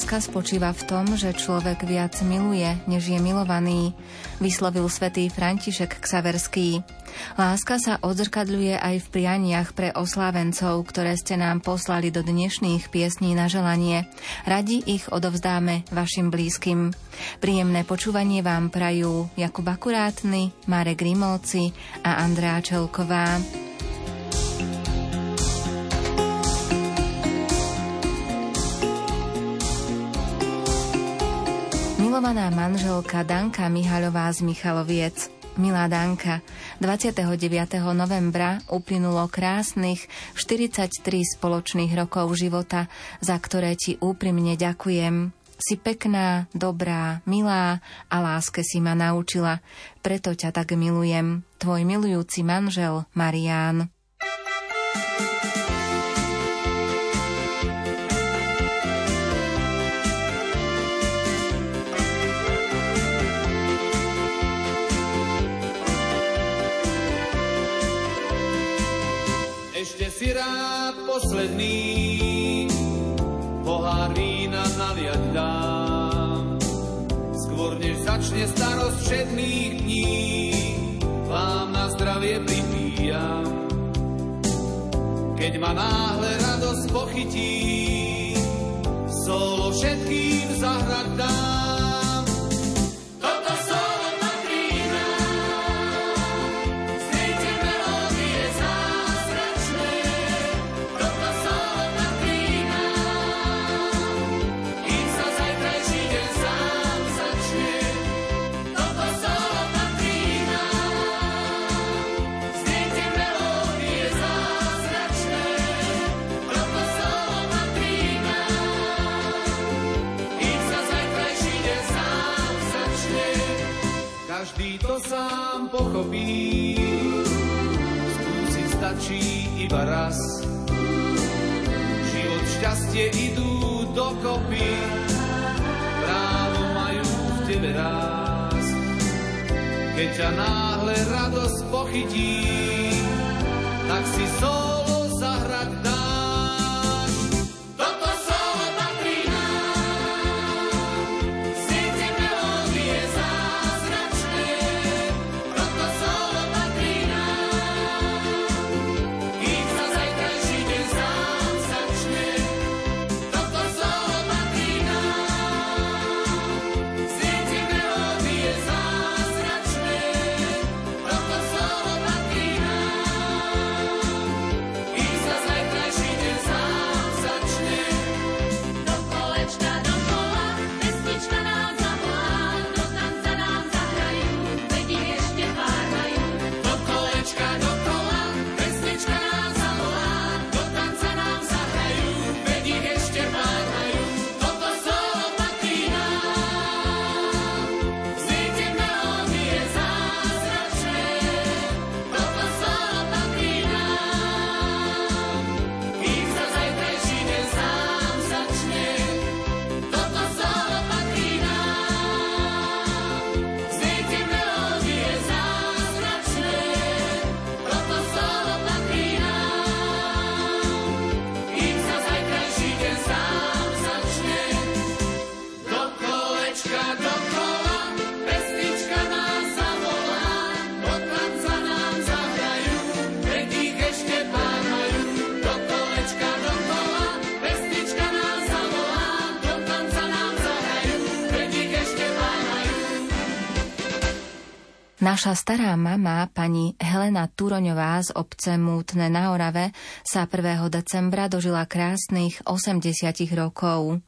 Láska spočíva v tom, že človek viac miluje, než je milovaný, vyslovil svätý František Ksaverský. Láska sa odzrkadľuje aj v prianiach pre oslávencov, ktoré ste nám poslali do dnešných piesní na želanie. Radi ich odovzdáme vašim blízkym. Príjemné počúvanie vám prajú Jakub Akurátny, Marek Grimovci a Andrea Čelková. Milovaná manželka Danka Mihaľová z Michaloviec. Milá Danka, 29. novembra uplynulo krásnych 43 spoločných rokov života, za ktoré ti úprimne ďakujem. Si pekná, dobrá, milá a láske si ma naučila, preto ťa tak milujem. Tvoj milujúci manžel Marián. si posledný, pohár vína naliať dám. Skôr než začne starosť všetných dní, vám na zdravie pripíjam. Keď ma náhle radosť pochytí, solo všetkým zahrať. Sám pochopí. Skúsiť stačí iba raz. Život, šťastie idú dokopy. Právo majú v tebe ráz. Keď ťa náhle radosť pochytí, tak si solo Naša stará mama, pani Helena Turoňová z obce Mútne na Orave, sa 1. decembra dožila krásnych 80 rokov.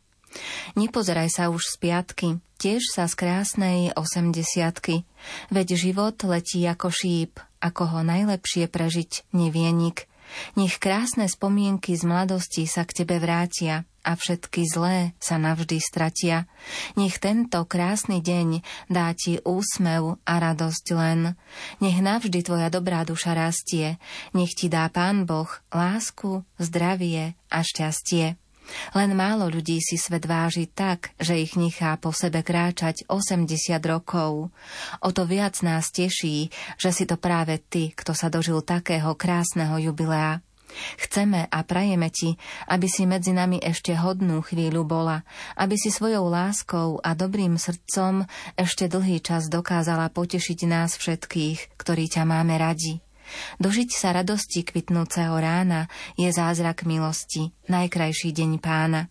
Nepozeraj sa už z piatky, tiež sa z krásnej 80 Veď život letí ako šíp, ako ho najlepšie prežiť nevie nik. Nech krásne spomienky z mladosti sa k tebe vrátia a všetky zlé sa navždy stratia. Nech tento krásny deň dá ti úsmev a radosť len. Nech navždy tvoja dobrá duša rastie. Nech ti dá Pán Boh lásku, zdravie a šťastie. Len málo ľudí si svet váži tak, že ich nechá po sebe kráčať 80 rokov. O to viac nás teší, že si to práve ty, kto sa dožil takého krásneho jubilea. Chceme a prajeme ti, aby si medzi nami ešte hodnú chvíľu bola, aby si svojou láskou a dobrým srdcom ešte dlhý čas dokázala potešiť nás všetkých, ktorí ťa máme radi. Dožiť sa radosti kvitnúceho rána je zázrak milosti, najkrajší deň pána.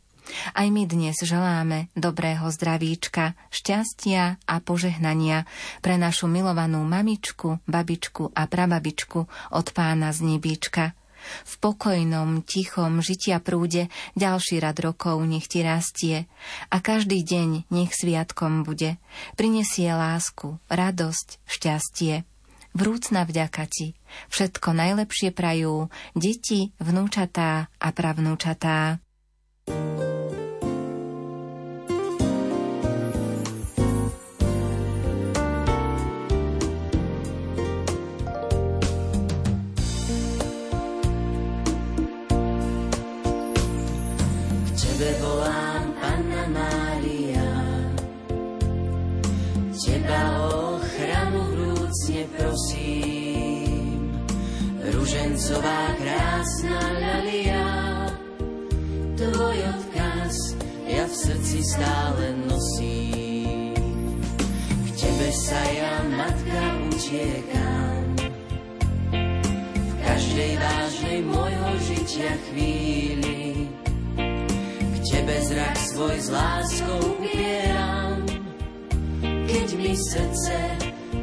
Aj my dnes želáme dobrého zdravíčka, šťastia a požehnania pre našu milovanú mamičku, babičku a prababičku od pána z nebíčka – v pokojnom, tichom žitia prúde ďalší rad rokov nech ti rastie a každý deň nech sviatkom bude. Prinesie lásku, radosť, šťastie. Vrúcna vďaka ti. Všetko najlepšie prajú deti, vnúčatá a pravnúčatá. thank you prosím. Ružencová krásna ľalia, tvoj odkaz ja v srdci stále nosím. K tebe sa ja, matka, utiekam. V každej vážnej môjho žitia chvíli Tebe zrak svoj s láskou upieram, keď mi srdce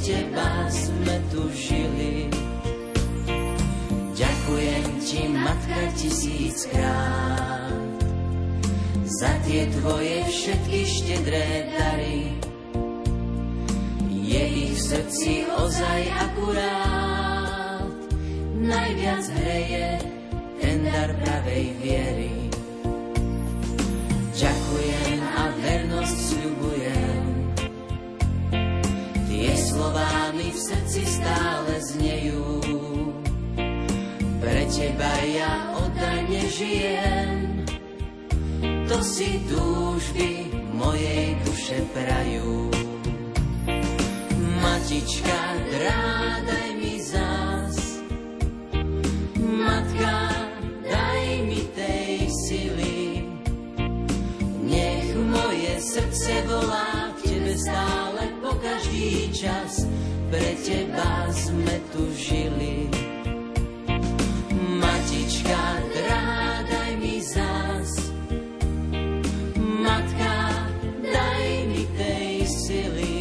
Teba sme tu žili. Ďakujem Ti, Matka, tisíckrát za tie Tvoje všetky štedré dary je ich v srdci ozaj akurát. Najviac hreje ten dar pravej viery. Ďakujem a vernosť sľubujem. Slová mi v srdci stále znejú. Pre teba ja oddajne žijem. To si túžby mojej duše prajú. Matička, drádaj mi zás. Matka, daj mi tej sily. Nech moje srdce volá stále po každý čas. Pre Teba sme tu žili. Matička, drádaj mi zás. Matka, daj mi tej sily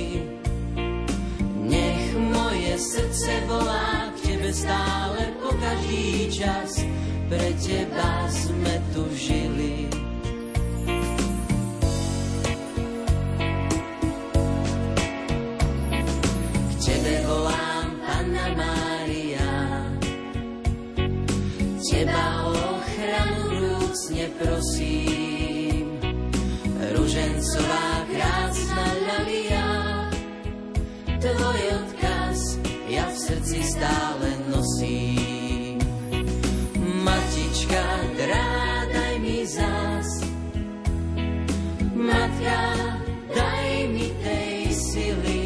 srdce volá k Tebe stále po každý čas. Pre Teba sme tu žili. Ružencová krásna ľavia, Tvoj ja v srdci stále nosím. Matička, drádaj mi zás, matka, daj mi tej sily.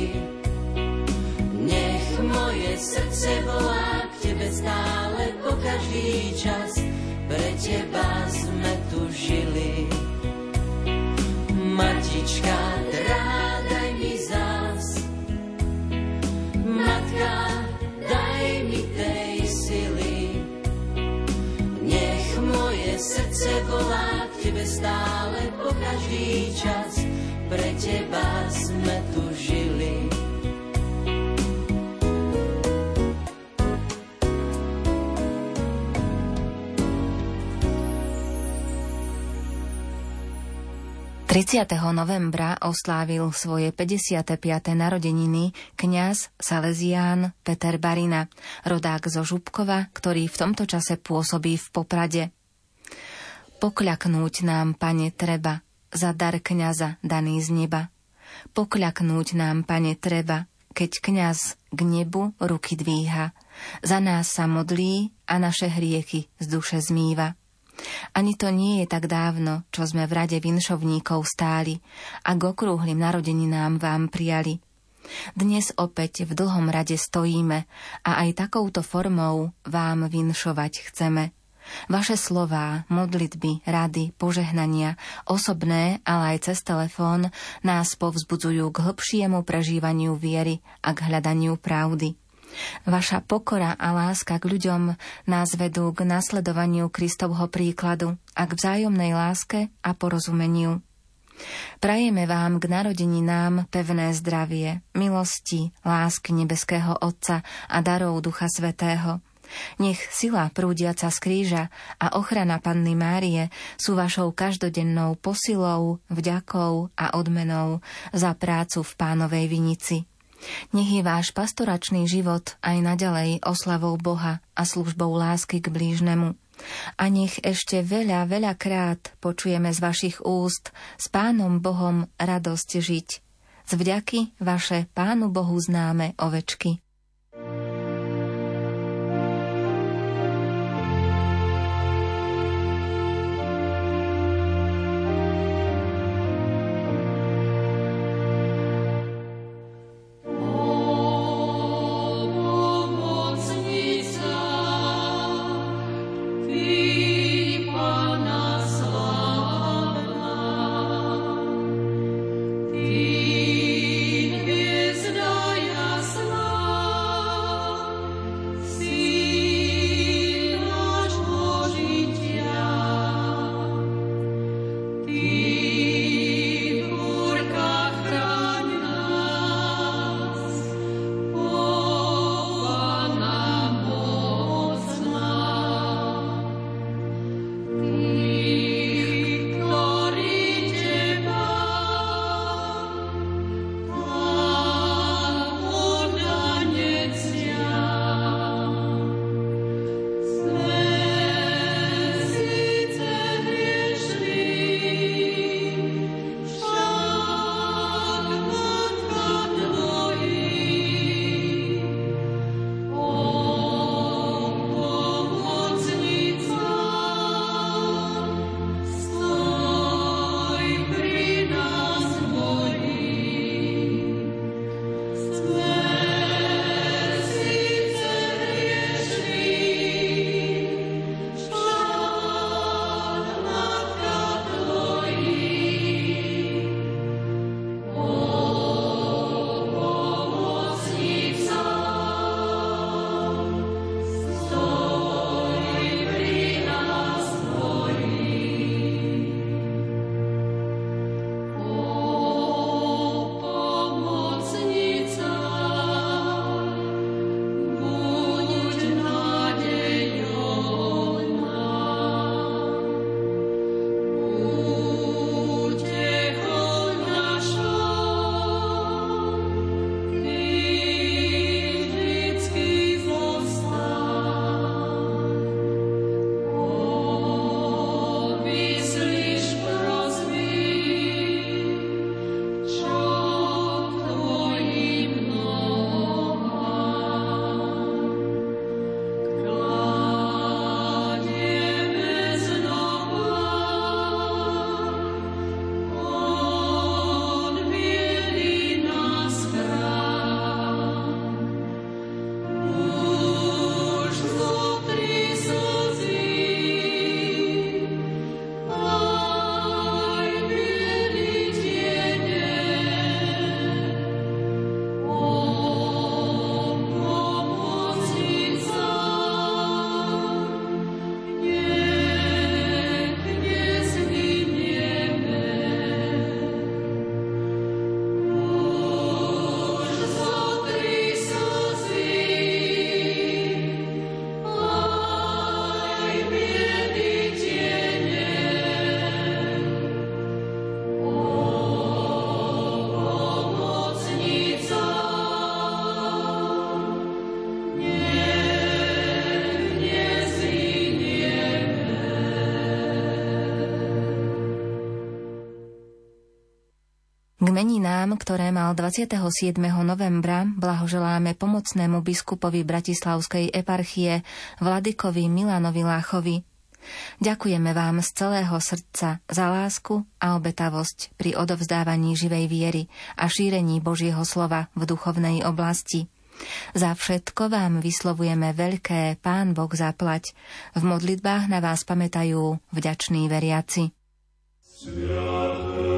Nech moje srdce volá k Tebe stále po každý čas, pre Teba sme tu žili. Matka, daj mi tej sily. Nech moje srdce volá k Tebe stále po každý čas, pre Teba sme tu žili. 30. novembra oslávil svoje 55. narodeniny kňaz Salesián Peter Barina, rodák zo Žubkova, ktorý v tomto čase pôsobí v Poprade. Pokľaknúť nám, pane, treba, za dar kňaza daný z neba. Pokľaknúť nám, pane, treba, keď kňaz k nebu ruky dvíha. Za nás sa modlí a naše hriechy z duše zmýva. Ani to nie je tak dávno, čo sme v rade vinšovníkov stáli a k okrúhlym narodeninám vám prijali. Dnes opäť v dlhom rade stojíme a aj takouto formou vám vinšovať chceme. Vaše slová, modlitby, rady, požehnania, osobné, ale aj cez telefón nás povzbudzujú k hlbšiemu prežívaniu viery a k hľadaniu pravdy. Vaša pokora a láska k ľuďom nás vedú k nasledovaniu Kristovho príkladu a k vzájomnej láske a porozumeniu. Prajeme vám k narodeninám pevné zdravie, milosti, lásky nebeského Otca a darov Ducha Svetého. Nech sila prúdiaca z kríža a ochrana Panny Márie sú vašou každodennou posilou, vďakou a odmenou za prácu v pánovej vinici. Nech je váš pastoračný život aj naďalej oslavou Boha a službou lásky k blížnemu. A nech ešte veľa, veľa krát počujeme z vašich úst s Pánom Bohom radosť žiť. Z vďaky vaše Pánu Bohu známe ovečky. K meninám, ktoré mal 27. novembra, blahoželáme pomocnému biskupovi Bratislavskej eparchie Vladikovi Milanovi Láchovi. Ďakujeme vám z celého srdca za lásku a obetavosť pri odovzdávaní živej viery a šírení Božieho slova v duchovnej oblasti. Za všetko vám vyslovujeme veľké Pán Boh zaplať. V modlitbách na vás pamätajú vďační veriaci. Sviaté.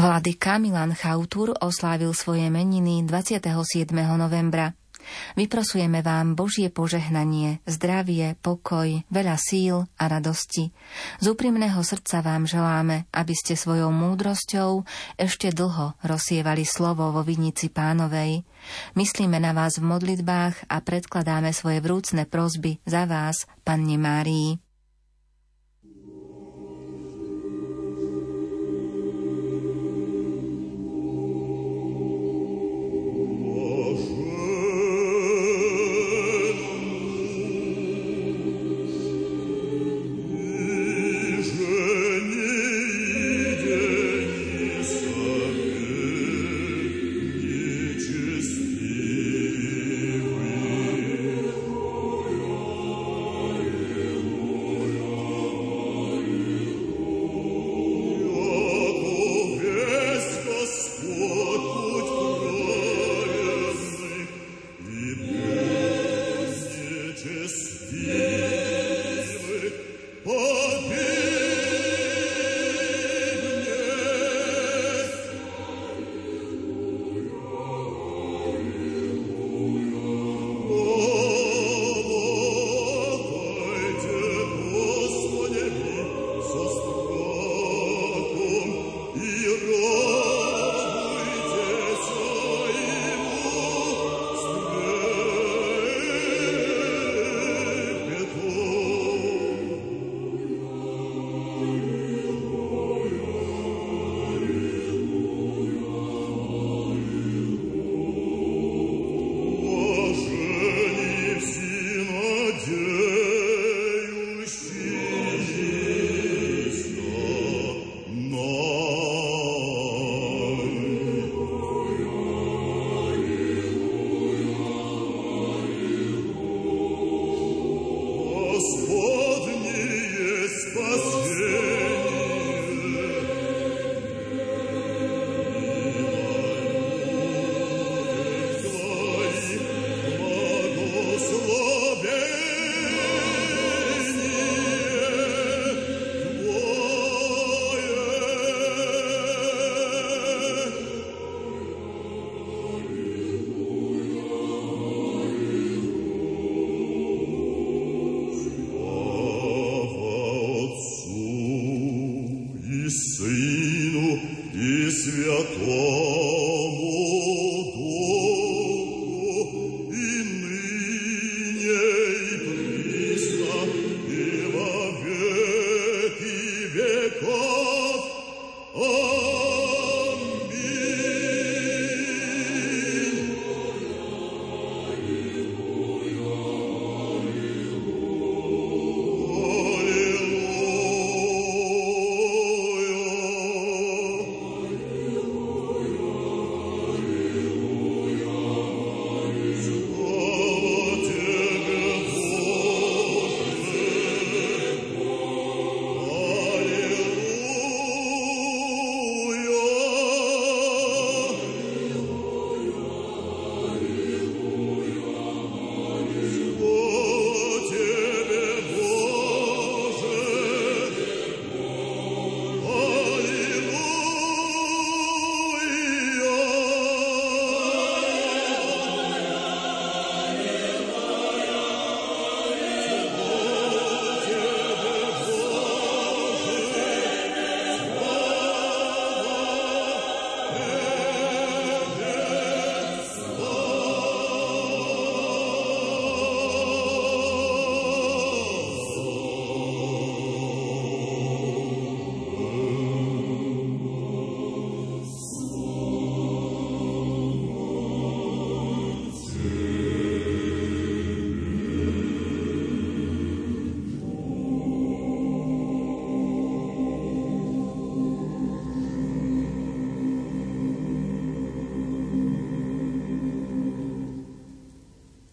Vladyka Milan Chautur oslávil svoje meniny 27. novembra. Vyprosujeme vám Božie požehnanie, zdravie, pokoj, veľa síl a radosti. Z úprimného srdca vám želáme, aby ste svojou múdrosťou ešte dlho rozsievali slovo vo vinici pánovej. Myslíme na vás v modlitbách a predkladáme svoje vrúcne prozby za vás, Panne Márii.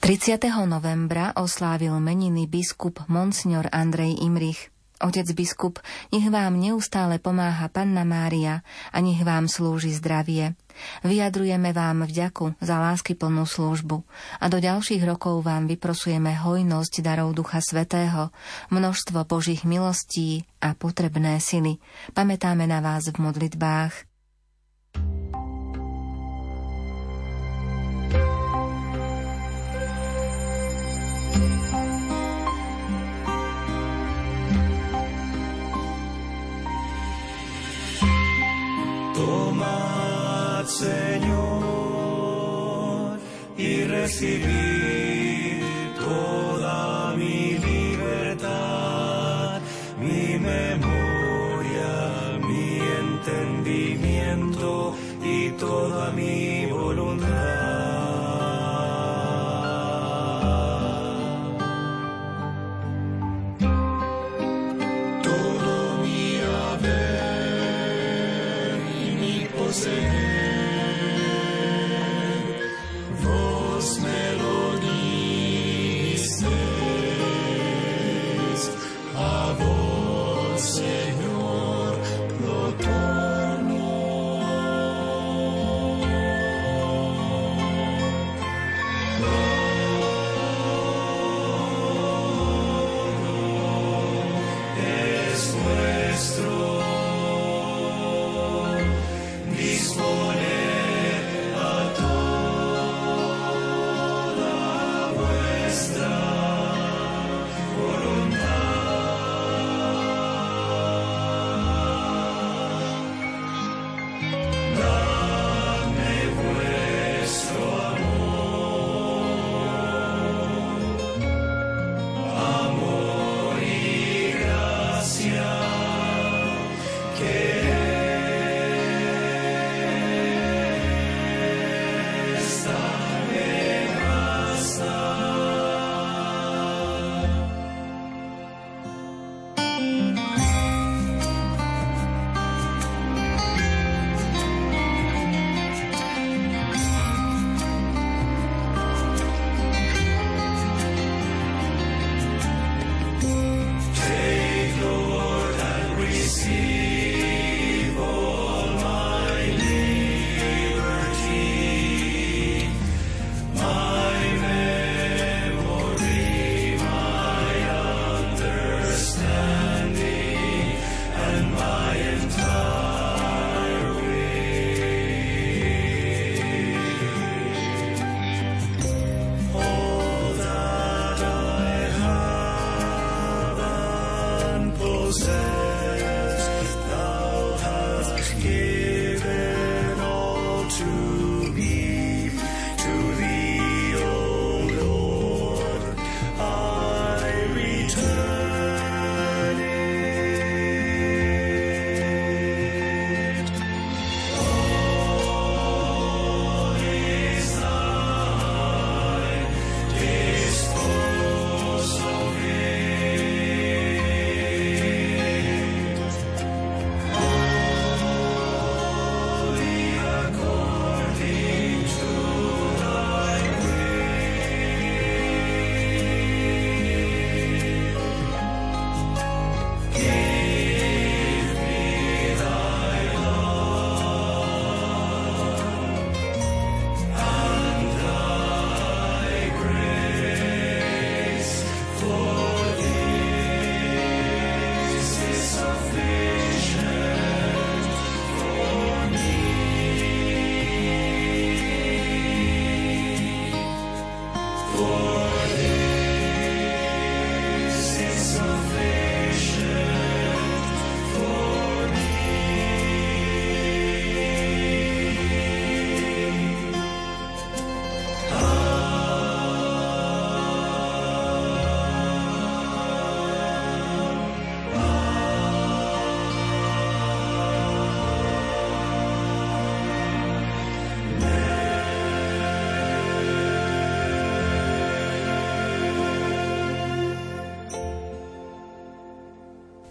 30. novembra oslávil meniny biskup Monsignor Andrej Imrich. Otec biskup, nech vám neustále pomáha Panna Mária a nech vám slúži zdravie. Vyjadrujeme vám vďaku za láskyplnú službu a do ďalších rokov vám vyprosujeme hojnosť darov Ducha Svetého, množstvo Božích milostí a potrebné sily. Pamätáme na vás v modlitbách. Y recibir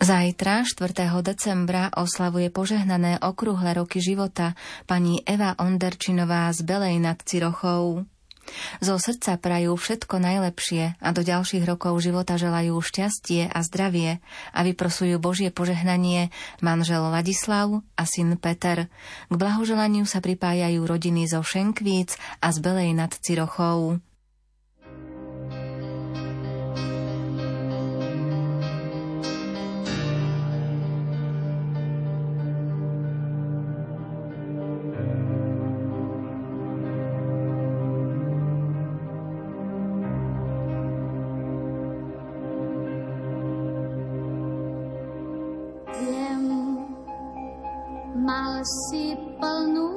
Zajtra, 4. decembra, oslavuje požehnané okrúhle roky života pani Eva Onderčinová z Belej nad Cirochou. Zo srdca prajú všetko najlepšie a do ďalších rokov života želajú šťastie a zdravie a vyprosujú Božie požehnanie manžel Ladislav a syn Peter. K blahoželaniu sa pripájajú rodiny zo Šenkvíc a z Belej nad Cirochou. si plnú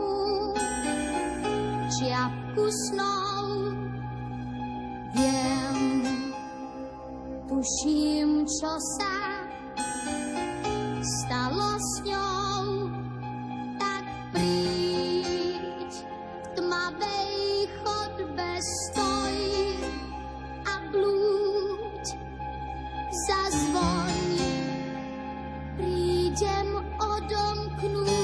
čiapku snov. Viem, tuším, čo sa stalo s ňou, tak príď k tmavej chodbe stoj a blúď zazvoň. Prídem odomknúť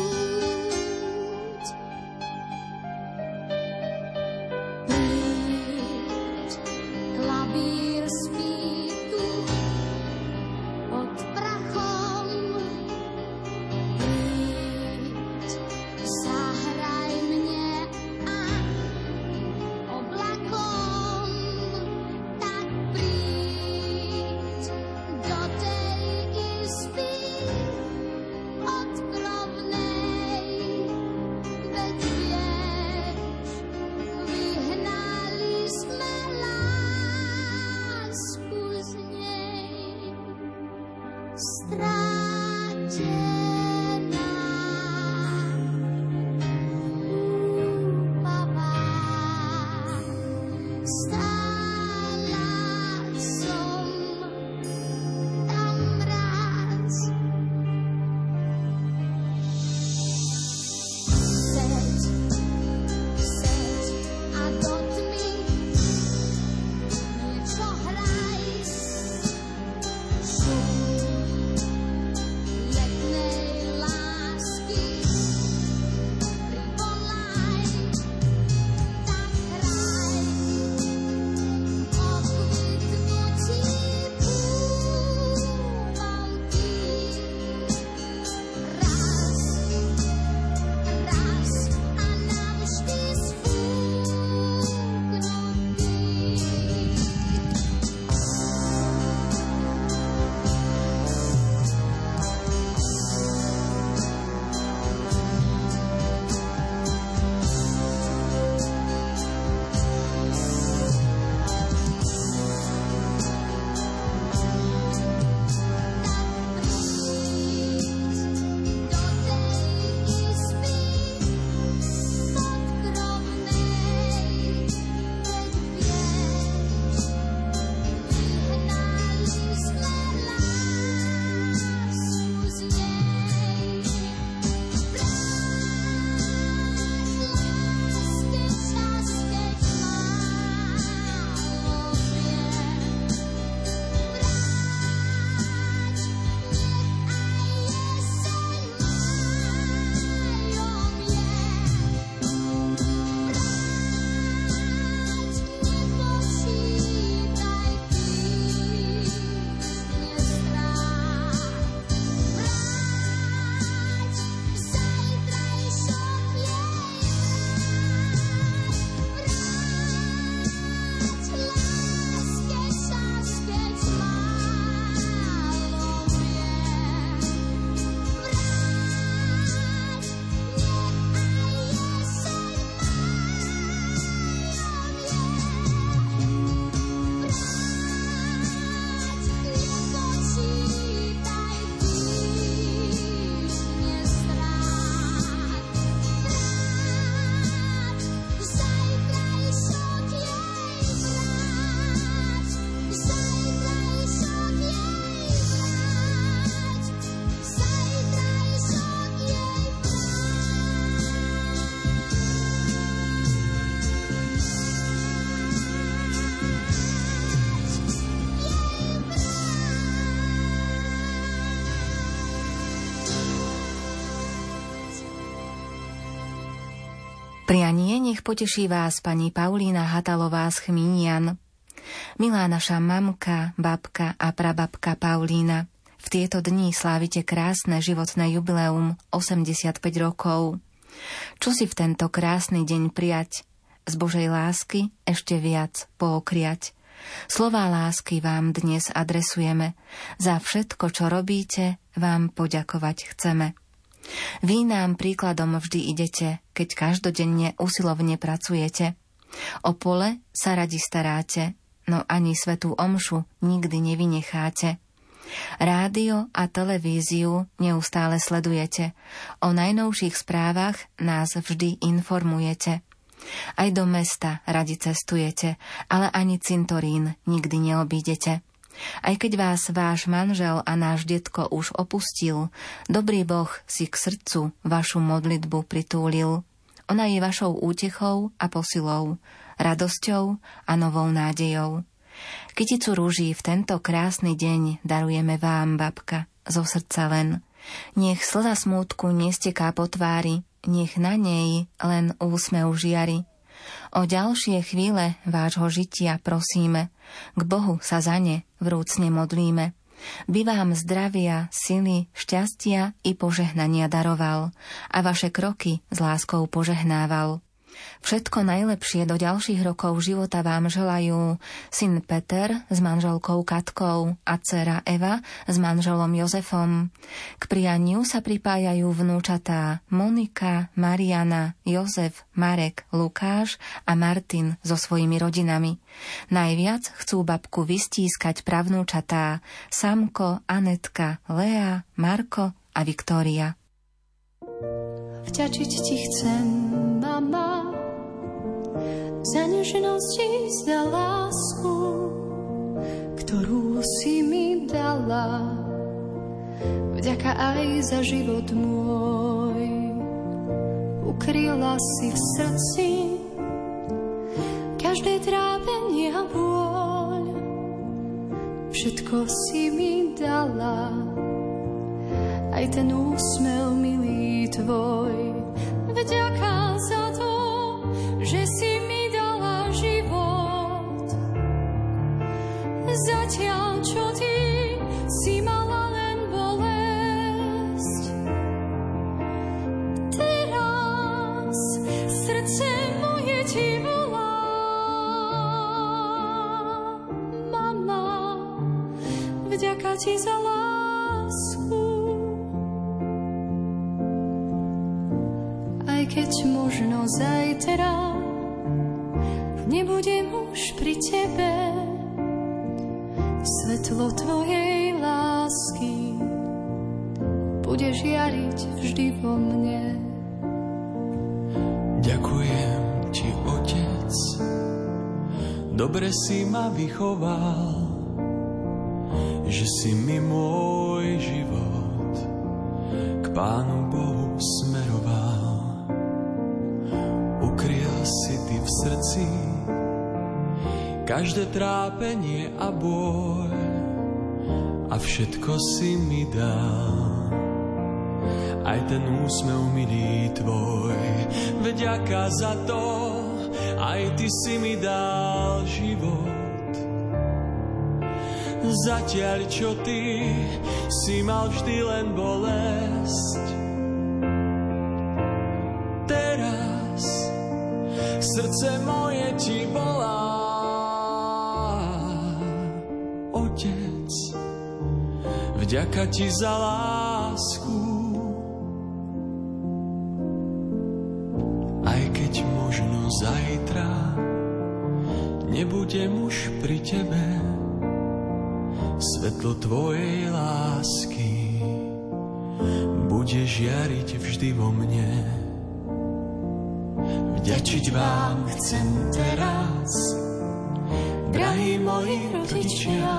Prianie nech poteší vás pani Paulína Hatalová z Chmínian. Milá naša mamka, babka a prababka Paulína, v tieto dni slávite krásne životné jubileum 85 rokov. Čo si v tento krásny deň prijať? Z Božej lásky ešte viac pookriať. Slová lásky vám dnes adresujeme. Za všetko, čo robíte, vám poďakovať chceme. Vy nám príkladom vždy idete, keď každodenne usilovne pracujete. O pole sa radi staráte, no ani svetú omšu nikdy nevynecháte. Rádio a televíziu neustále sledujete. O najnovších správach nás vždy informujete. Aj do mesta radi cestujete, ale ani cintorín nikdy neobídete. Aj keď vás váš manžel a náš detko už opustil, dobrý Boh si k srdcu vašu modlitbu pritúlil. Ona je vašou útechou a posilou, radosťou a novou nádejou. Kyticu rúží v tento krásny deň darujeme vám, babka, zo srdca len. Nech slza smútku nesteká po tvári, nech na nej len úsmev žiari. O ďalšie chvíle vášho žitia prosíme, k Bohu sa za ne vrúcne modlíme. By vám zdravia, sily, šťastia i požehnania daroval a vaše kroky s láskou požehnával. Všetko najlepšie do ďalších rokov života vám želajú syn Peter s manželkou Katkou a dcera Eva s manželom Jozefom. K prianiu sa pripájajú vnúčatá Monika, Mariana, Jozef, Marek, Lukáš a Martin so svojimi rodinami. Najviac chcú babku vystískať pravnúčatá Samko, Anetka, Lea, Marko a Viktória. Vďačiť ti chcem, za nežnosti, za lásku, ktorú si mi dala. Vďaka aj za život môj. Ukryla si v srdci každé trápenie a bôľ. Všetko si mi dala, aj ten úsmev milý tvoj. Vďaka za to, že si ti za lásku. Aj keď možno zajtra nebudem už pri tebe. Svetlo tvojej lásky bude žiariť vždy vo mne. Ďakujem ti, Otec, dobre si ma vychoval, že si mi môj život k Pánu Bohu smeroval. Ukryl si ty v srdci každé trápenie a boj a všetko si mi dal. Aj ten úsmev milý tvoj, vďaka za to, aj ty si mi dal život. Zatiaľ, čo ty si mal vždy len bolesť. Teraz srdce moje ti volá. Otec, vďaka ti za lásku. Aj keď možno zajtra nebudem už pri tebe, svetlo tvojej lásky bude žiariť vždy vo mne. Vďačiť vám chcem teraz, drahí moji rodičia,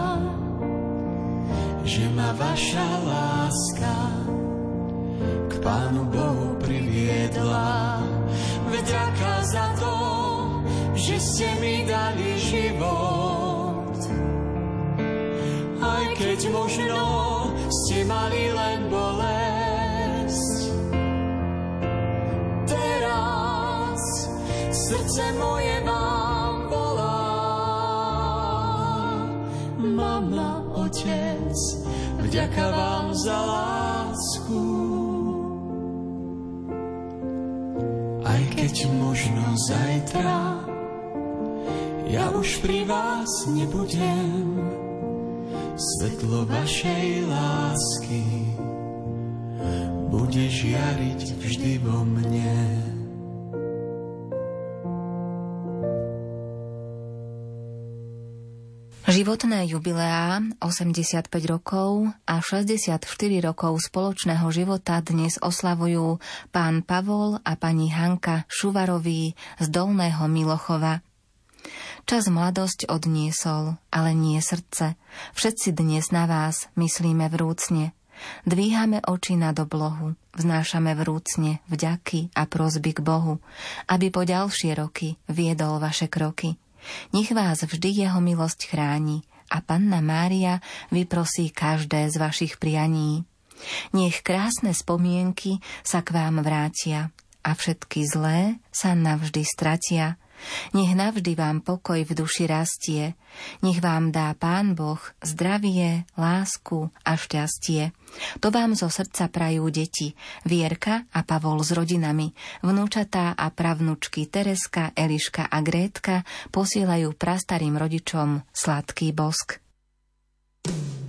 že ma vaša láska k Pánu Bohu priviedla. Vďaka za to, že ste mi dali život. Keď možno ste mali len bolesť. Teraz srdce moje vám volá. Mama, otec, vďaka vám za lásku. Aj keď možno zajtra ja už pri vás nebudem, svetlo vašej lásky bude žiariť vždy vo mne. Životné jubileá 85 rokov a 64 rokov spoločného života dnes oslavujú pán Pavol a pani Hanka Šuvaroví z Dolného Milochova. Čas mladosť odniesol, ale nie srdce. Všetci dnes na vás myslíme vrúcne. Dvíhame oči nad oblohu, vznášame vrúcne vďaky a prozby k Bohu, aby po ďalšie roky viedol vaše kroky. Nech vás vždy jeho milosť chráni a Panna Mária vyprosí každé z vašich prianí. Nech krásne spomienky sa k vám vrátia a všetky zlé sa navždy stratia. Nech navždy vám pokoj v duši rastie, nech vám dá Pán Boh zdravie, lásku a šťastie. To vám zo srdca prajú deti, Vierka a Pavol s rodinami, vnúčatá a pravnučky Tereska, Eliška a Grétka posielajú prastarým rodičom sladký bosk. thank you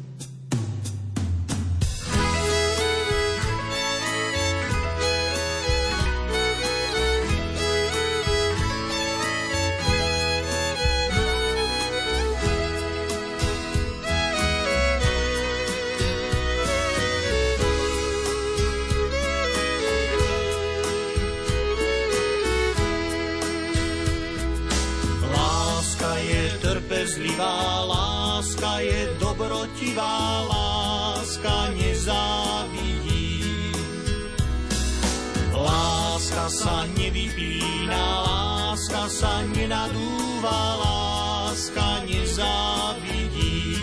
dobrotivá láska, nezávidí. Láska sa nevypína, láska sa nenadúva, láska nezávidí.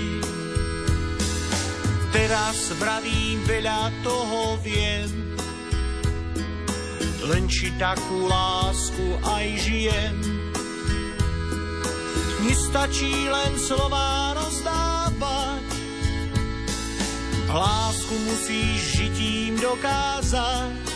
Teraz vravím veľa toho viem, len či takú lásku aj žijem Nestačí len slova rozdávať, lásku musíš žitím dokázať.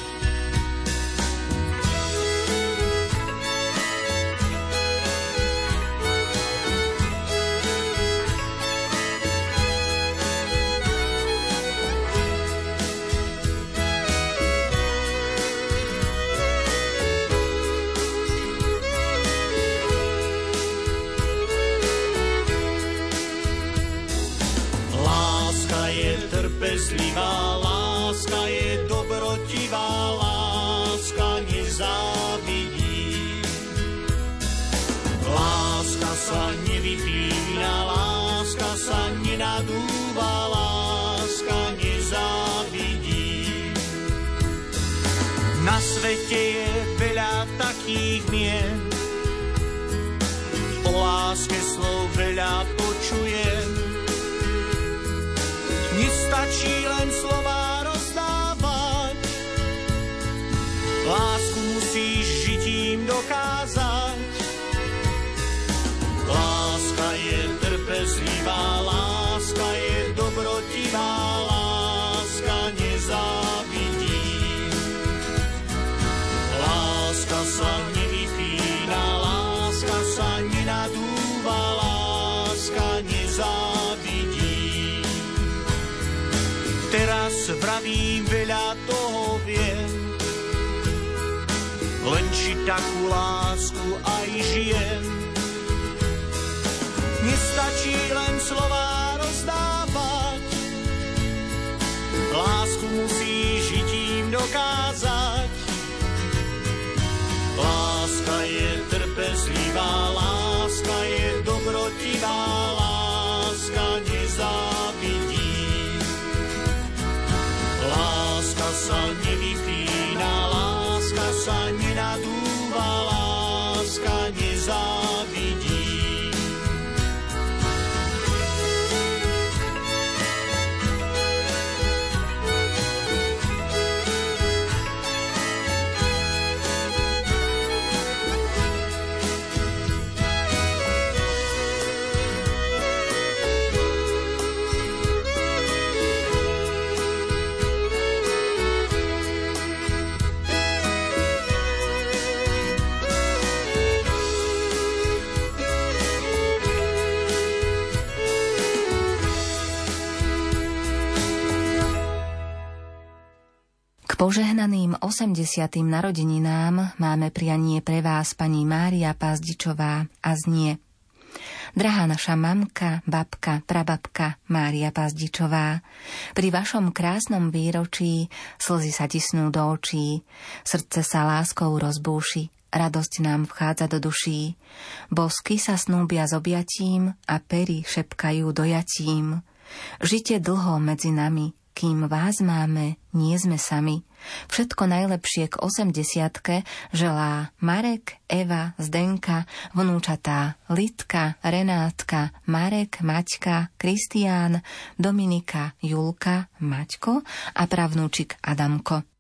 Trpezlivá láska je dobrotivá láska, nezávidí. Láska sa nevypína, láska sa nenadúva, láska nezávidí. Na svete je veľa takých mien, o láske slov veľa počujem, len či požehnaným 80. narodeninám máme prianie pre vás pani Mária Pazdičová a znie Drahá naša mamka, babka, prababka Mária Pazdičová, pri vašom krásnom výročí slzy sa tisnú do očí, srdce sa láskou rozbúši, radosť nám vchádza do duší, bosky sa snúbia s objatím a pery šepkajú dojatím. Žite dlho medzi nami, kým vás máme, nie sme sami. Všetko najlepšie k 80 želá Marek, Eva, Zdenka, vnúčatá Litka, Renátka, Marek, Maťka, Kristián, Dominika, Julka, Maťko a pravnúčik Adamko.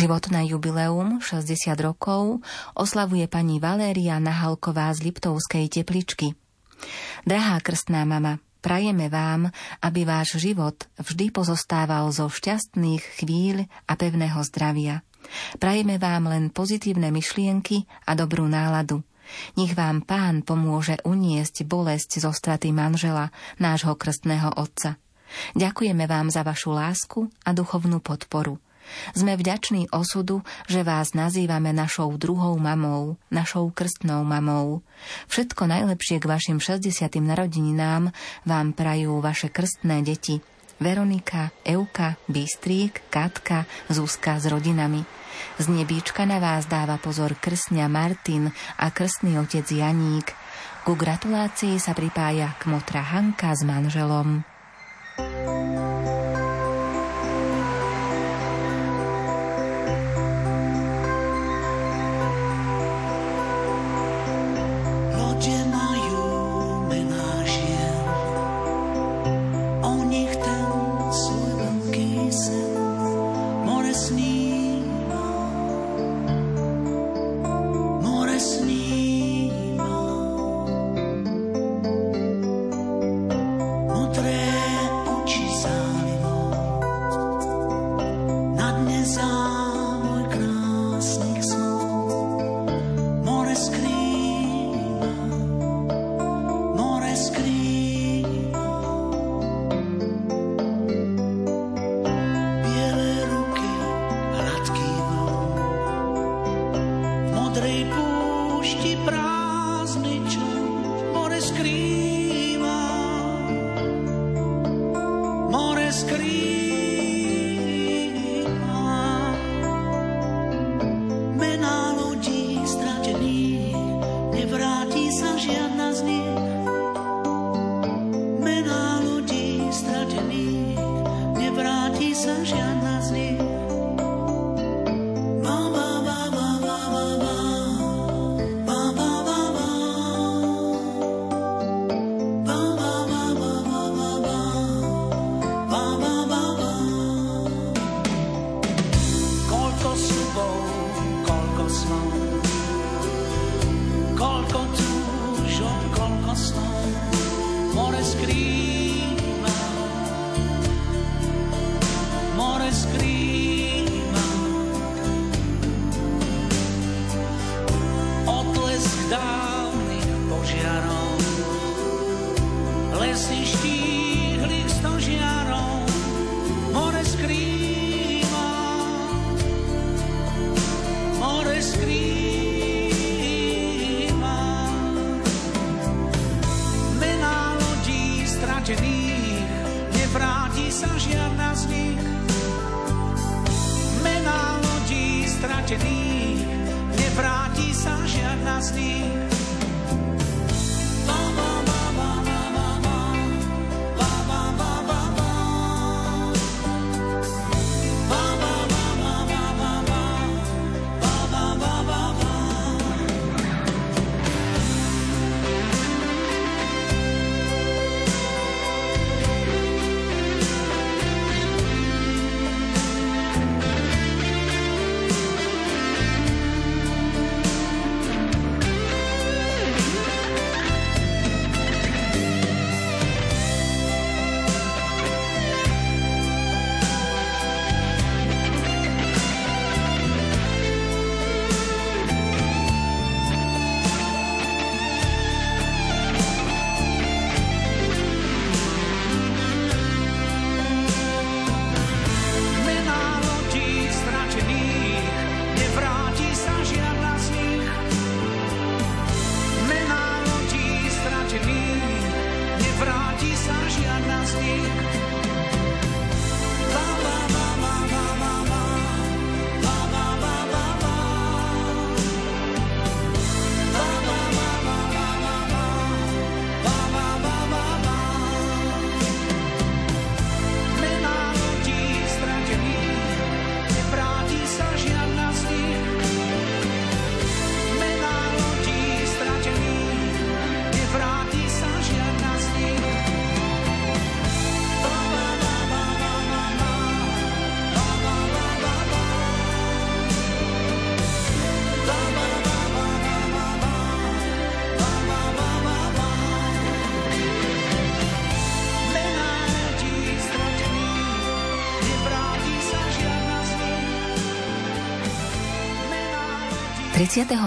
Životné jubileum 60 rokov oslavuje pani Valéria Nahalková z Liptovskej tepličky. Drahá krstná mama, prajeme vám, aby váš život vždy pozostával zo šťastných chvíľ a pevného zdravia. Prajeme vám len pozitívne myšlienky a dobrú náladu. Nech vám pán pomôže uniesť bolesť zo straty manžela, nášho krstného otca. Ďakujeme vám za vašu lásku a duchovnú podporu – Sme vďační osudu, že vás nazývame našou druhou mamou, našou krstnou mamou. Všetko najlepšie k vašim 60. narodeninám vám prajú vaše krstné deti. Veronika, Euka, Bystrík, Katka, Zuzka s rodinami. Z nebíčka na vás dáva pozor krsňa Martin a krstný otec Janík. Ku gratulácii sa pripája kmotra Hanka s manželom.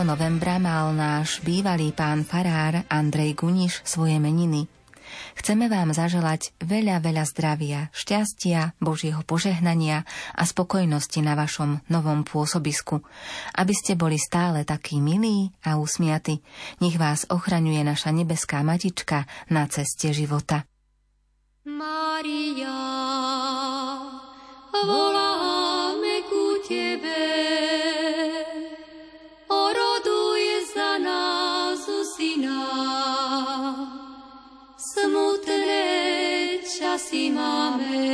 Novembra mal náš bývalý pán farár Andrej Guniš svoje meniny. Chceme vám zaželať veľa, veľa zdravia, šťastia, Božieho požehnania a spokojnosti na vašom novom pôsobisku. Aby ste boli stále takí milí a usmiati, nech vás ochraňuje naša nebeská matička na ceste života. Maria, voláme časy máme,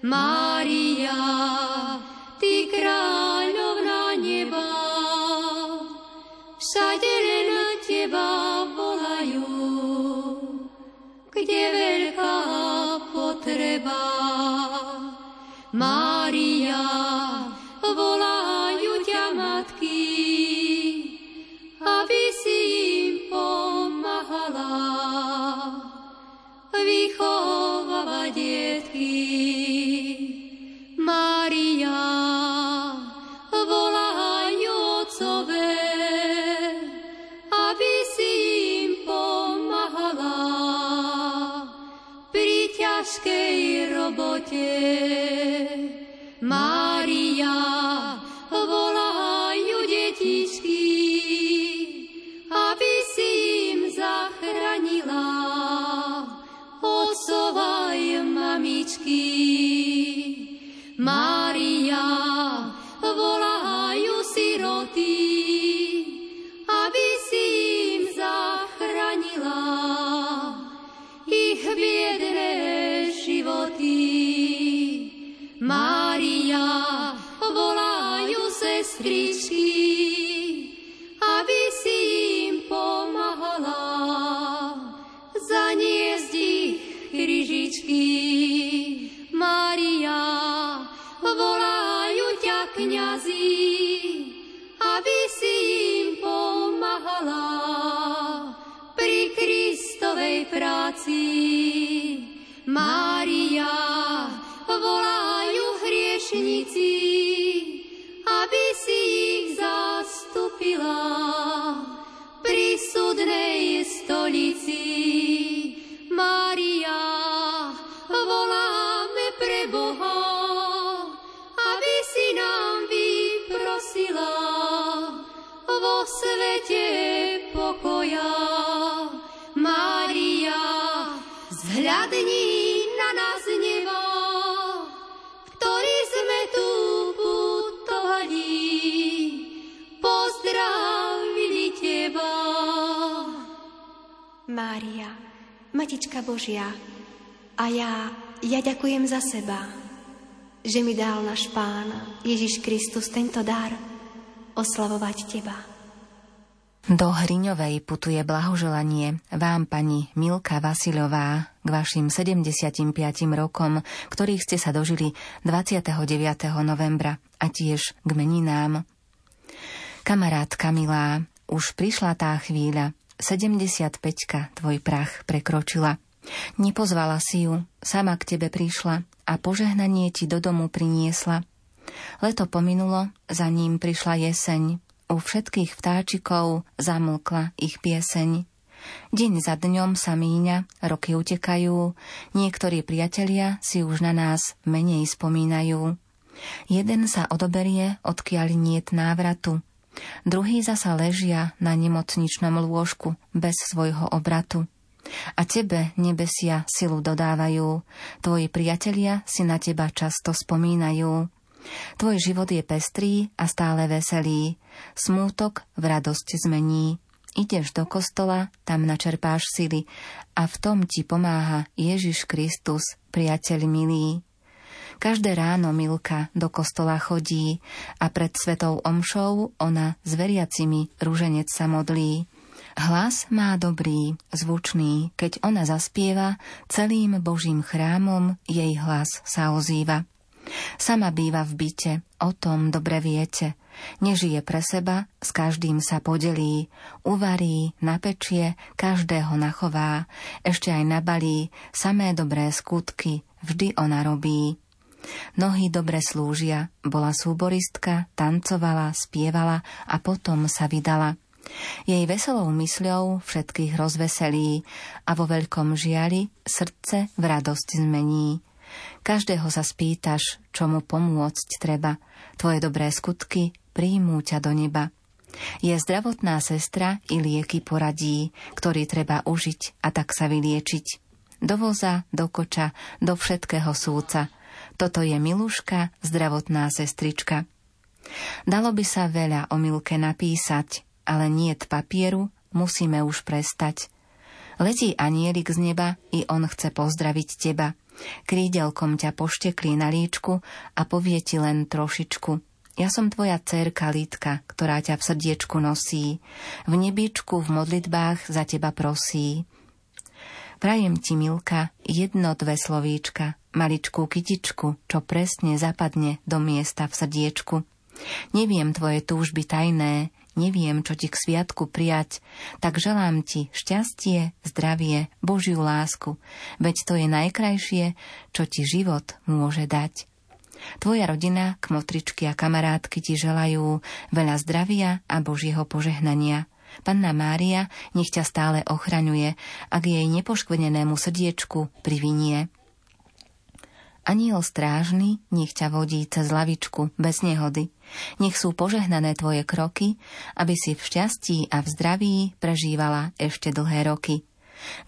Mária, Ty kráľovná neba, všade len Teba kde veľká potreba. Ježiš Kristus tento dar oslavovať Teba. Do Hriňovej putuje blahoželanie vám, pani Milka Vasilová, k vašim 75. rokom, ktorých ste sa dožili 29. novembra a tiež k meninám. Kamarátka milá, už prišla tá chvíľa, 75 tvoj prach prekročila. Nepozvala si ju, sama k tebe prišla a požehnanie ti do domu priniesla. Leto pominulo, za ním prišla jeseň. U všetkých vtáčikov zamlkla ich pieseň. Deň za dňom sa míňa, roky utekajú, niektorí priatelia si už na nás menej spomínajú. Jeden sa odoberie, odkiaľ niet návratu, Druhí zasa ležia na nemocničnom lôžku bez svojho obratu. A tebe nebesia silu dodávajú, tvoji priatelia si na teba často spomínajú. Tvoj život je pestrý a stále veselý, smútok v radosť zmení. Ideš do kostola, tam načerpáš sily a v tom ti pomáha Ježiš Kristus, priateľ milý. Každé ráno Milka do kostola chodí a pred svetou omšou ona s veriacimi rúženec sa modlí. Hlas má dobrý, zvučný, keď ona zaspieva, celým Božím chrámom jej hlas sa ozýva. Sama býva v byte, o tom dobre viete. Nežije pre seba, s každým sa podelí, uvarí, napečie, každého nachová, ešte aj nabalí, samé dobré skutky, vždy ona robí. Nohy dobre slúžia, bola súboristka, tancovala, spievala a potom sa vydala. Jej veselou mysľou všetkých rozveselí a vo veľkom žiali srdce v radosť zmení. Každého sa spýtaš, čo mu pomôcť treba. Tvoje dobré skutky príjmú ťa do neba. Je zdravotná sestra i lieky poradí, ktorý treba užiť a tak sa vyliečiť. Do voza, do koča, do všetkého súca. Toto je Miluška, zdravotná sestrička. Dalo by sa veľa o Milke napísať, ale niet papieru, musíme už prestať. Letí anielik z neba, i on chce pozdraviť teba. Krídelkom ťa pošteklí na líčku a povie ti len trošičku – ja som tvoja dcerka Lítka, ktorá ťa v srdiečku nosí. V nebičku, v modlitbách za teba prosí. Prajem ti, Milka, jedno, dve slovíčka, maličkú kytičku, čo presne zapadne do miesta v srdiečku. Neviem tvoje túžby tajné, neviem, čo ti k sviatku prijať, tak želám ti šťastie, zdravie, Božiu lásku, veď to je najkrajšie, čo ti život môže dať. Tvoja rodina, kmotričky a kamarátky ti želajú veľa zdravia a Božieho požehnania. Panna Mária nech ťa stále ochraňuje, ak jej nepoškvenenému srdiečku privinie. Aniel strážny nech ťa vodí cez lavičku bez nehody. Nech sú požehnané tvoje kroky, aby si v šťastí a v zdraví prežívala ešte dlhé roky.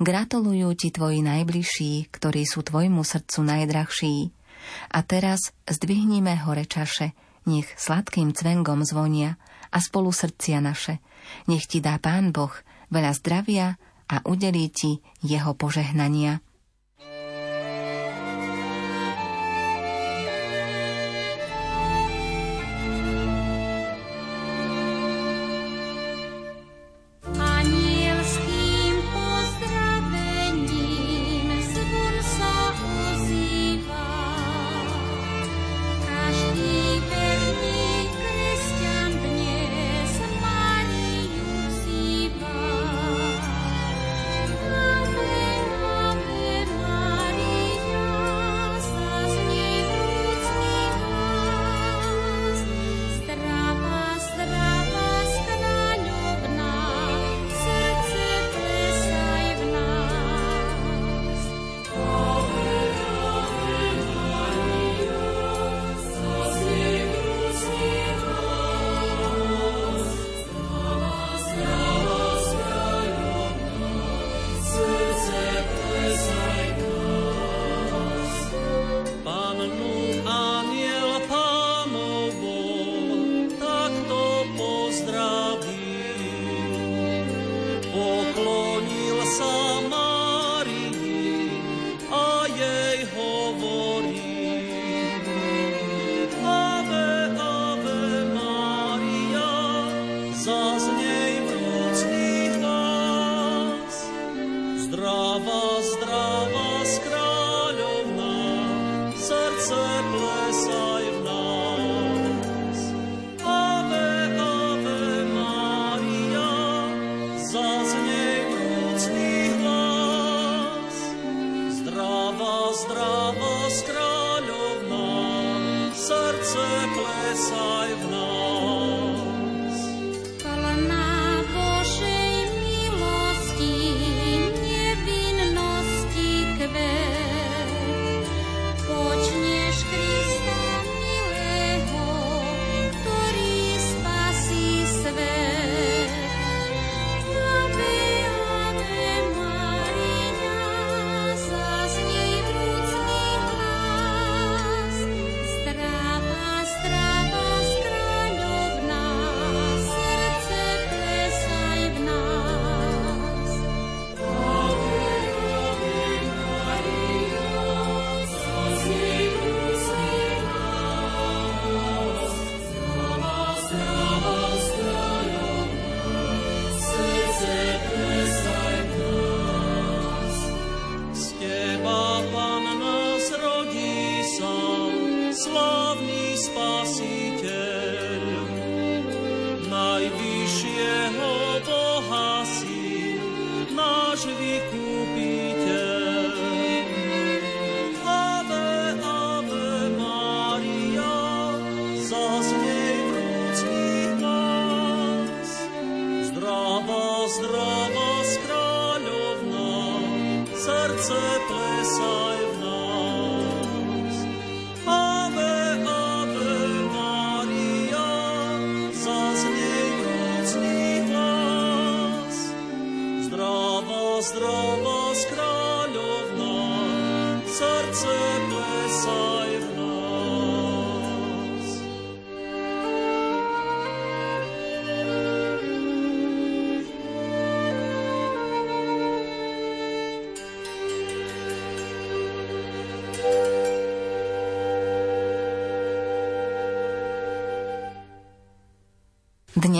Gratulujú ti tvoji najbližší, ktorí sú tvojmu srdcu najdrahší. A teraz zdvihnime hore čaše, nech sladkým cvengom zvonia a spolu srdcia naše. Nech ti dá Pán Boh veľa zdravia a udelí ti jeho požehnania.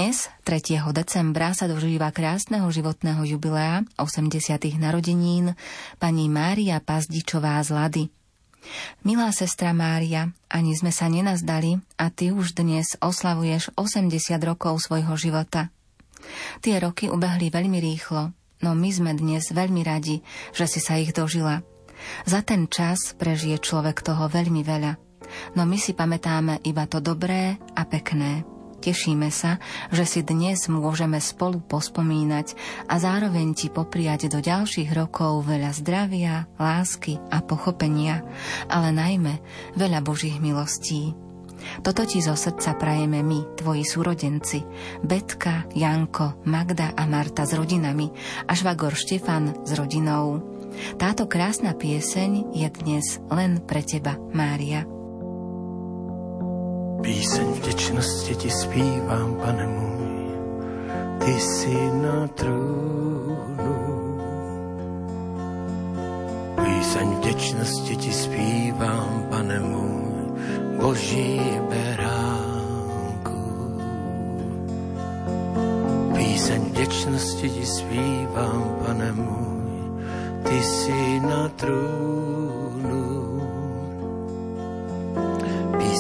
Dnes, 3. decembra, sa dožíva krásneho životného jubilea 80. narodenín pani Mária Pazdičová z Lady. Milá sestra Mária, ani sme sa nenazdali a ty už dnes oslavuješ 80 rokov svojho života. Tie roky ubehli veľmi rýchlo, no my sme dnes veľmi radi, že si sa ich dožila. Za ten čas prežije človek toho veľmi veľa, no my si pamätáme iba to dobré a pekné. Tešíme sa, že si dnes môžeme spolu pospomínať a zároveň ti popriať do ďalších rokov veľa zdravia, lásky a pochopenia, ale najmä veľa Božích milostí. Toto ti zo srdca prajeme my, tvoji súrodenci, Betka, Janko, Magda a Marta s rodinami a švagor Štefan s rodinou. Táto krásna pieseň je dnes len pre teba, Mária. Píseň vděčnosti ti zpívám, pane můj, ty jsi na trůnu. Píseň vděčnosti ti zpívám, pane můj, boží beránku. Píseň vděčnosti ti zpívám, pane můj, ty jsi na trůnu.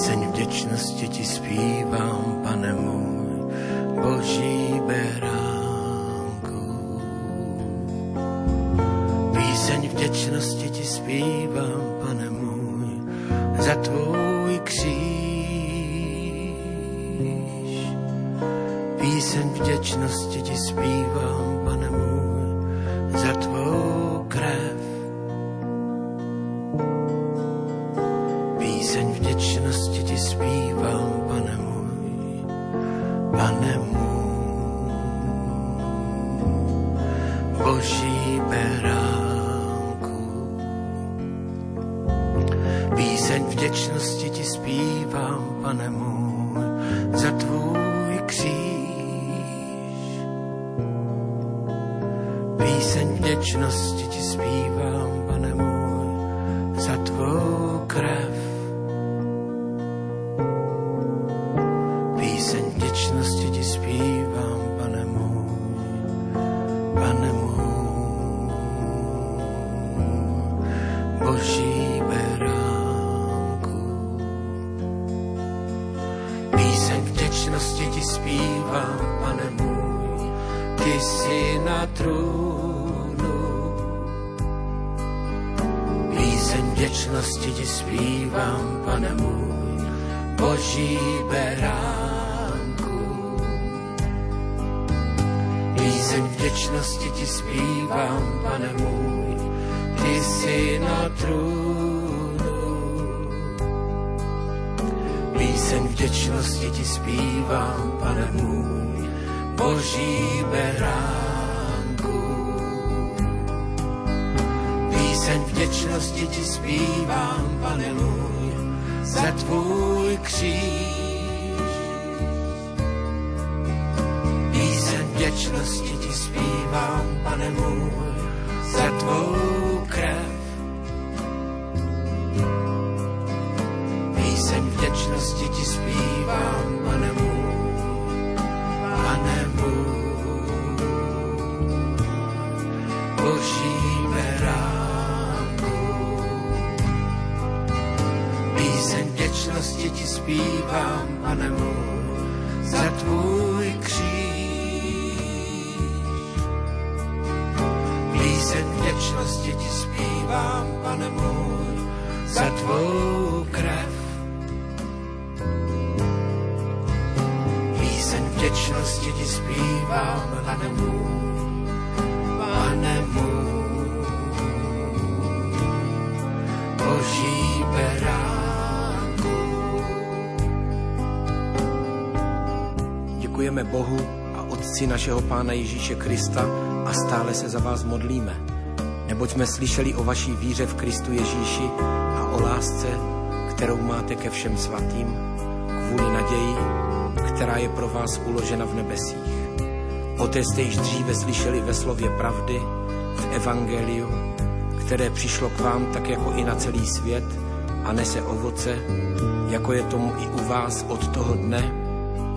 Píseň vděčnosti ti zpívám, pane můj, boží beránku. Píseň vděčnosti ti zpívám, pane můj, za tvůj kříž. Píseň vděčnosti ti zpívám, pane můj, za tvou Píseň Píseň vděčnosti ti zpívám, pane můj, za tvůj kříž. Píseň vděčnosti ti zpívám, pane můj, za tvou krev. Píseň vděčnosti ti zpívám, pane můj, Bohu a Otci našeho Pána Ježíše Krista a stále se za vás modlíme. Neboť jsme slyšeli o vaší víře v Kristu Ježíši a o lásce, kterou máte ke všem svatým, kvůli naději, která je pro vás uložena v nebesích. O té jste již dříve slyšeli ve slově pravdy, v Evangeliu, které přišlo k vám tak jako i na celý svět a nese ovoce, jako je tomu i u vás od toho dne,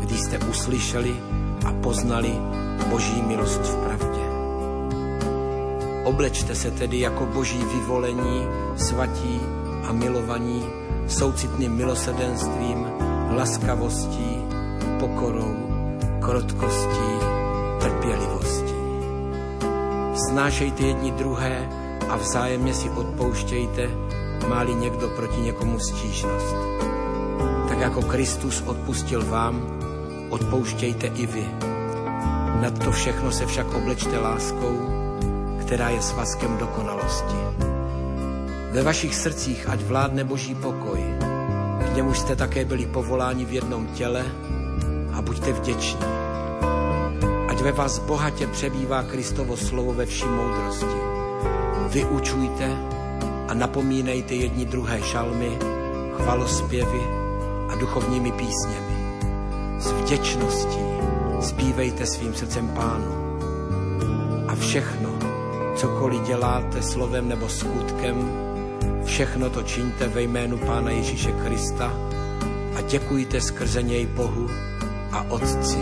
kdy jste uslyšeli a poznali Boží milost v pravdě. Oblečte se tedy jako boží vyvolení, svatí a milovaní, soucitným milosedenstvím, laskavostí, pokorou, krotkostí, trpělivostí. Snášejte jedni druhé a vzájemně si odpouštějte, máli někdo proti někomu stížnost. Tak jako Kristus odpustil vám, odpouštějte i vy. Nad to všechno se však oblečte láskou, která je svazkem dokonalosti. Ve vašich srdcích ať vládne boží pokoj, k němuž jste také byli povoláni v jednom těle a buďte vděční. Ať ve vás bohatě přebývá Kristovo slovo ve vší moudrosti. Vyučujte a napomínejte jedni druhé šalmy, chvalospěvy a duchovními písněmi. S vděčností zpívejte svým srdcem pánu. A všechno, cokoliv děláte slovem nebo skutkem, všechno to čiňte ve jménu Pána Ježíše Krista a děkujte skrze něj Bohu a Otci.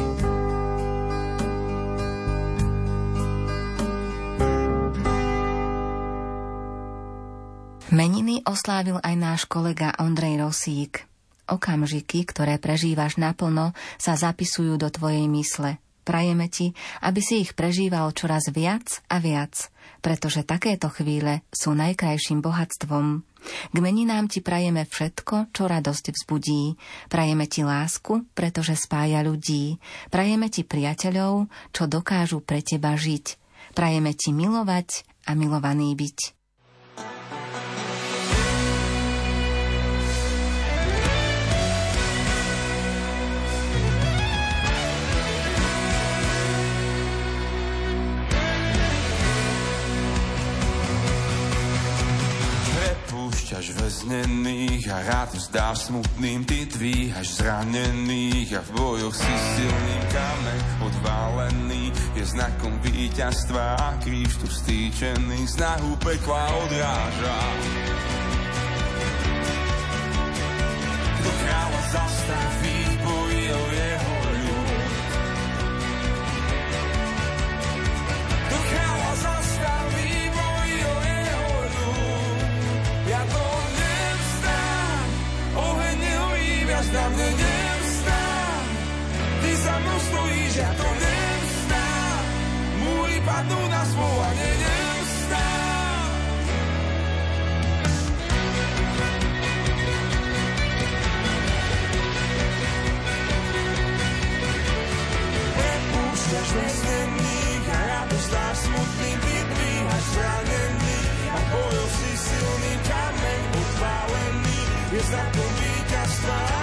Meniny oslávil aj náš kolega Ondrej Rosík. Okamžiky, ktoré prežívaš naplno, sa zapisujú do tvojej mysle. Prajeme ti, aby si ich prežíval čoraz viac a viac, pretože takéto chvíle sú najkrajším bohatstvom. K meninám ti prajeme všetko, čo radosť vzbudí. Prajeme ti lásku, pretože spája ľudí. Prajeme ti priateľov, čo dokážu pre teba žiť. Prajeme ti milovať a milovaný byť. Púšťaš väznených a rád zdáš smutným, ty dvíhaš zranených a v bojoch si silný kameň odválený je znakom víťazstva a kríž tu stýčený snahu pekla odráža. Kto kráľa zastaví, padnú na zvolanie, nevstám. Prepúšťaš vesnených a radosť dáš smutným, ty dvíhaš zranený a bojov si silný kameň odpálený je znakom víťazstva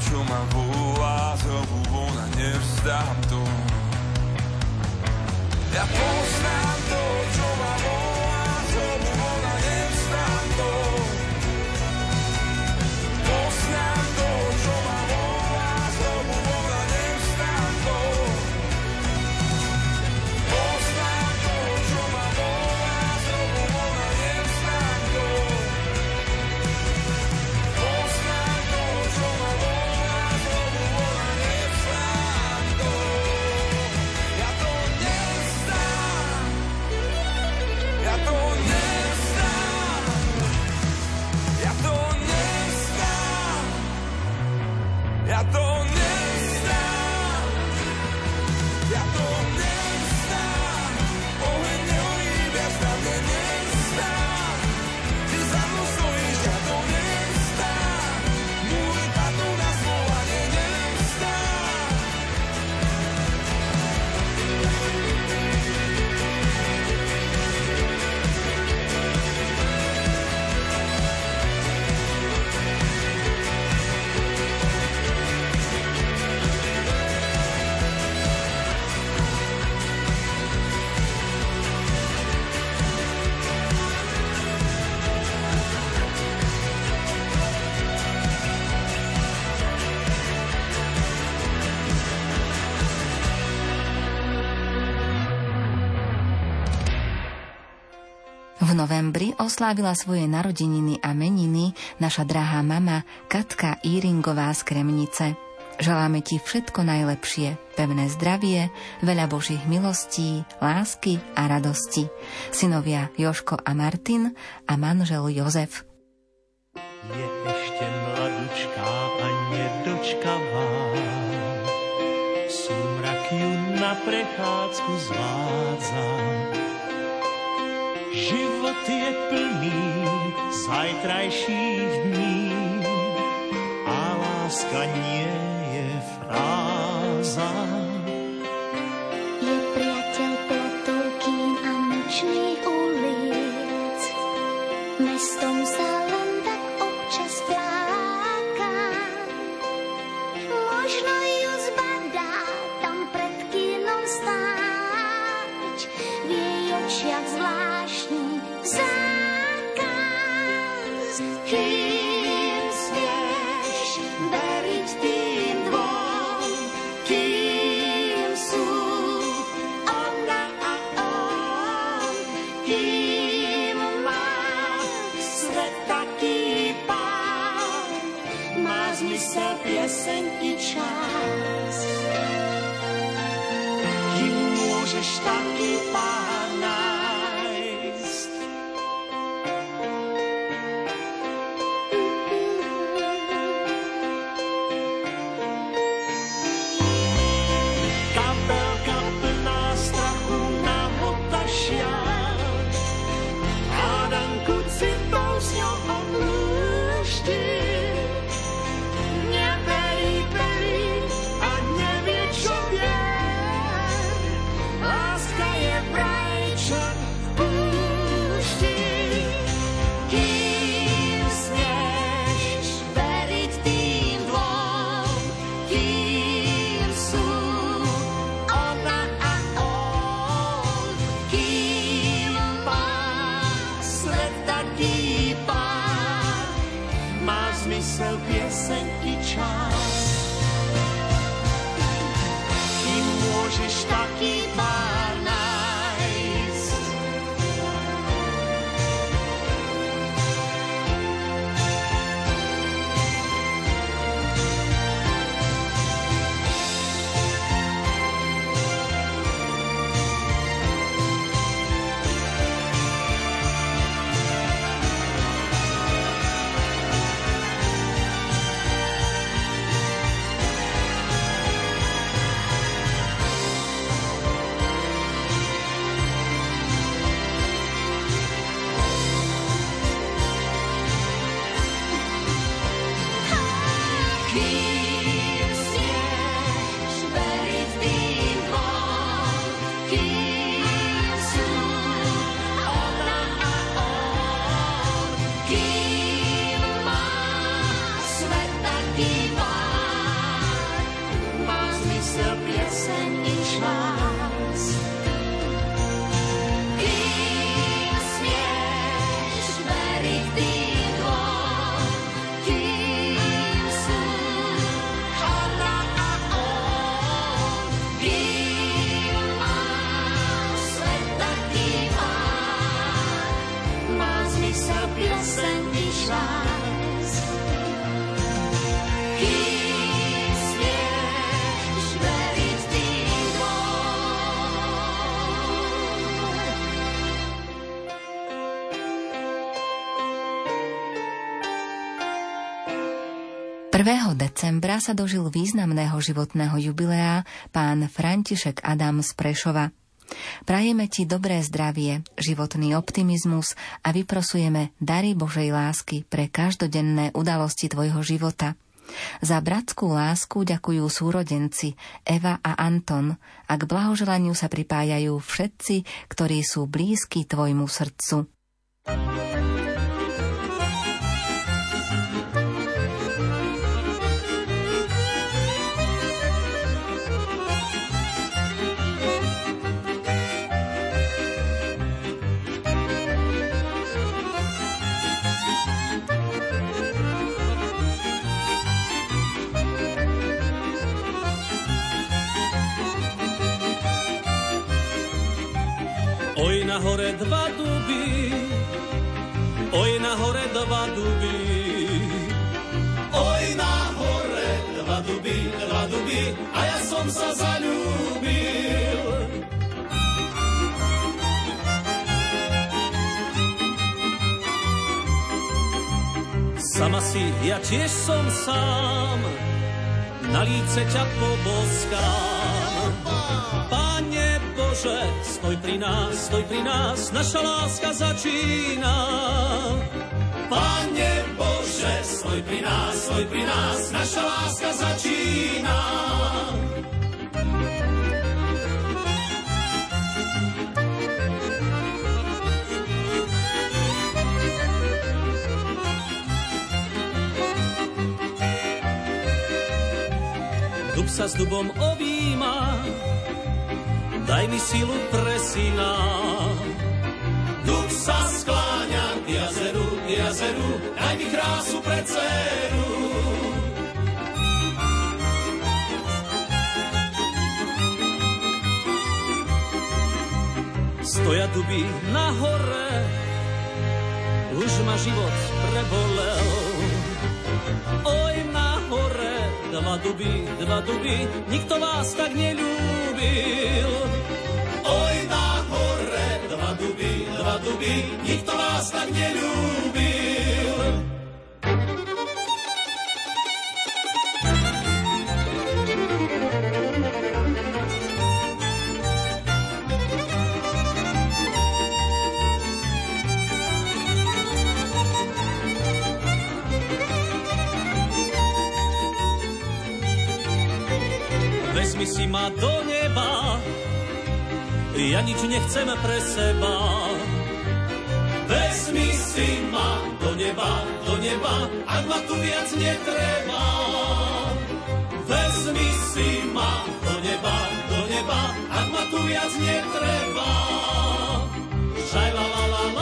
čo ma volá zovu von a nevzdám to. Ja poznám to, čo novembri oslávila svoje narodeniny a meniny naša drahá mama Katka Íringová z Kremnice. Želáme ti všetko najlepšie, pevné zdravie, veľa Božích milostí, lásky a radosti. Synovia Joško a Martin a manžel Jozef. Je ešte mladučká a nedočkavá, súmrak ju na prechádzku zvádza Život je plný zajtrajších dní a láska nie je fráza. Je priateľ plotovky a nočných ulic, mestom sa 1. decembra sa dožil významného životného jubilea pán František Adam z Prešova. Prajeme ti dobré zdravie, životný optimizmus a vyprosujeme dary Božej lásky pre každodenné udalosti tvojho života. Za bratskú lásku ďakujú súrodenci Eva a Anton a k blahoželaniu sa pripájajú všetci, ktorí sú blízki tvojmu srdcu. Sama si, ja tiež som sám, na líce ťa poboskám. Pane Bože, stoj pri nás, stoj pri nás, naša láska začína. Pane Bože, stoj pri nás, stoj pri nás, naša láska začína. Sa s dubom objíma, daj mi silu pre syna. Duch sa skláňa k jazeru, k jazeru, daj mi krásu pre dceru. Stoja duby na hore, už ma život prebolel. Dva duby, dva duby, nikto vás tak nelúbil. Oj, na hore, dva duby, dva duby, nikto vás tak nelúbil. Si ma do neba, ja nič nechcem pre seba. Vezmi si ma do neba, do neba, ak ma tu viac netreba. Vezmi si ma do neba, do neba, ak ma tu viac netreba. Šaj la la la la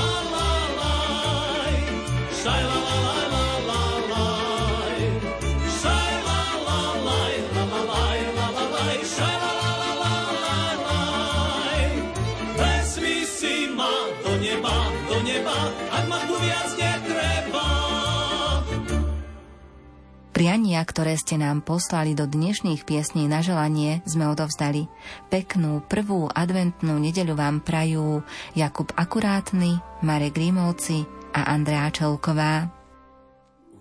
viac netreba. Priania, ktoré ste nám poslali do dnešných piesní na želanie, sme odovzdali. Peknú prvú adventnú nedeľu vám prajú Jakub Akurátny, Marek Rímovci a Andrea Čelková.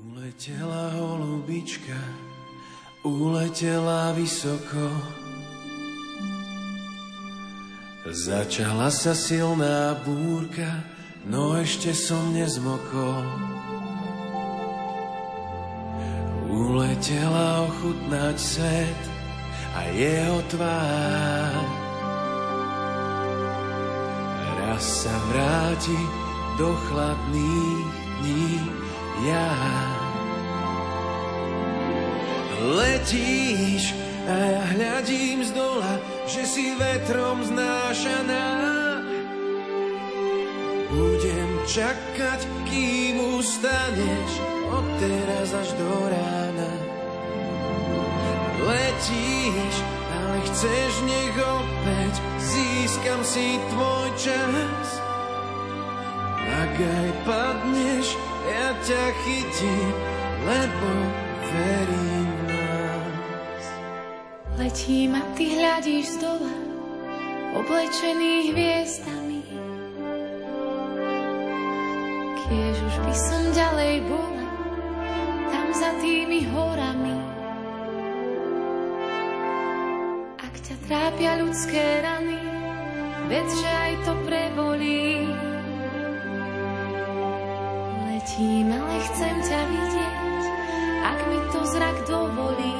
Uletela holubička, uletela vysoko. Začala sa silná búrka, no ešte som nezmokol. Uletela ochutnať svet a jeho tvár. Raz sa vráti do chladných dní ja. Letíš a ja hľadím z dola, že si vetrom znášaná. Budem čakať, kým ustaneš, od teraz až do rána. Letíš, ale chceš, nech opäť získam si tvoj čas. Ak aj padneš, ja ťa chytím, lebo verím v nás. Letím a ty hľadíš z dola, oblečený hviezdami. Kiež už by som ďalej bola, tam za tými horami. Ak ťa trápia ľudské rany, vedz, že aj to prebolí. Letím, ale chcem ťa vidieť, ak mi to zrak dovolí.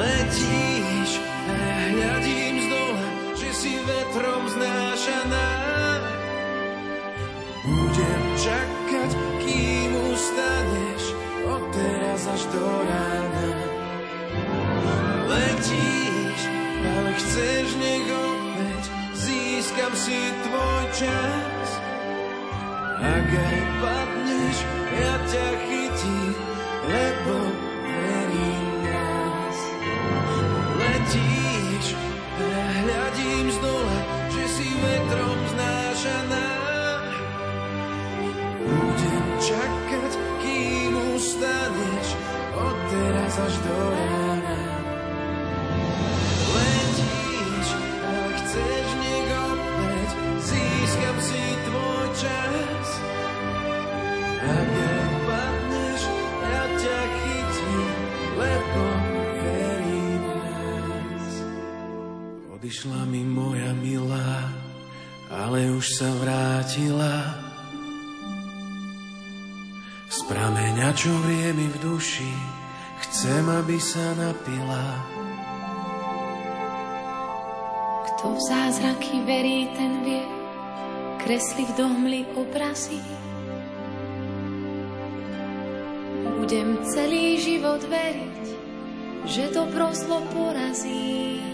Letíš, získam si tvoj čas. Ak aj padneš, ja ťa chytím, lebo čo vrie mi v duši, chcem, aby sa napila. Kto v zázraky verí, ten vie, kresli v dohmli obrazy. Budem celý život veriť, že dobro zlo porazí.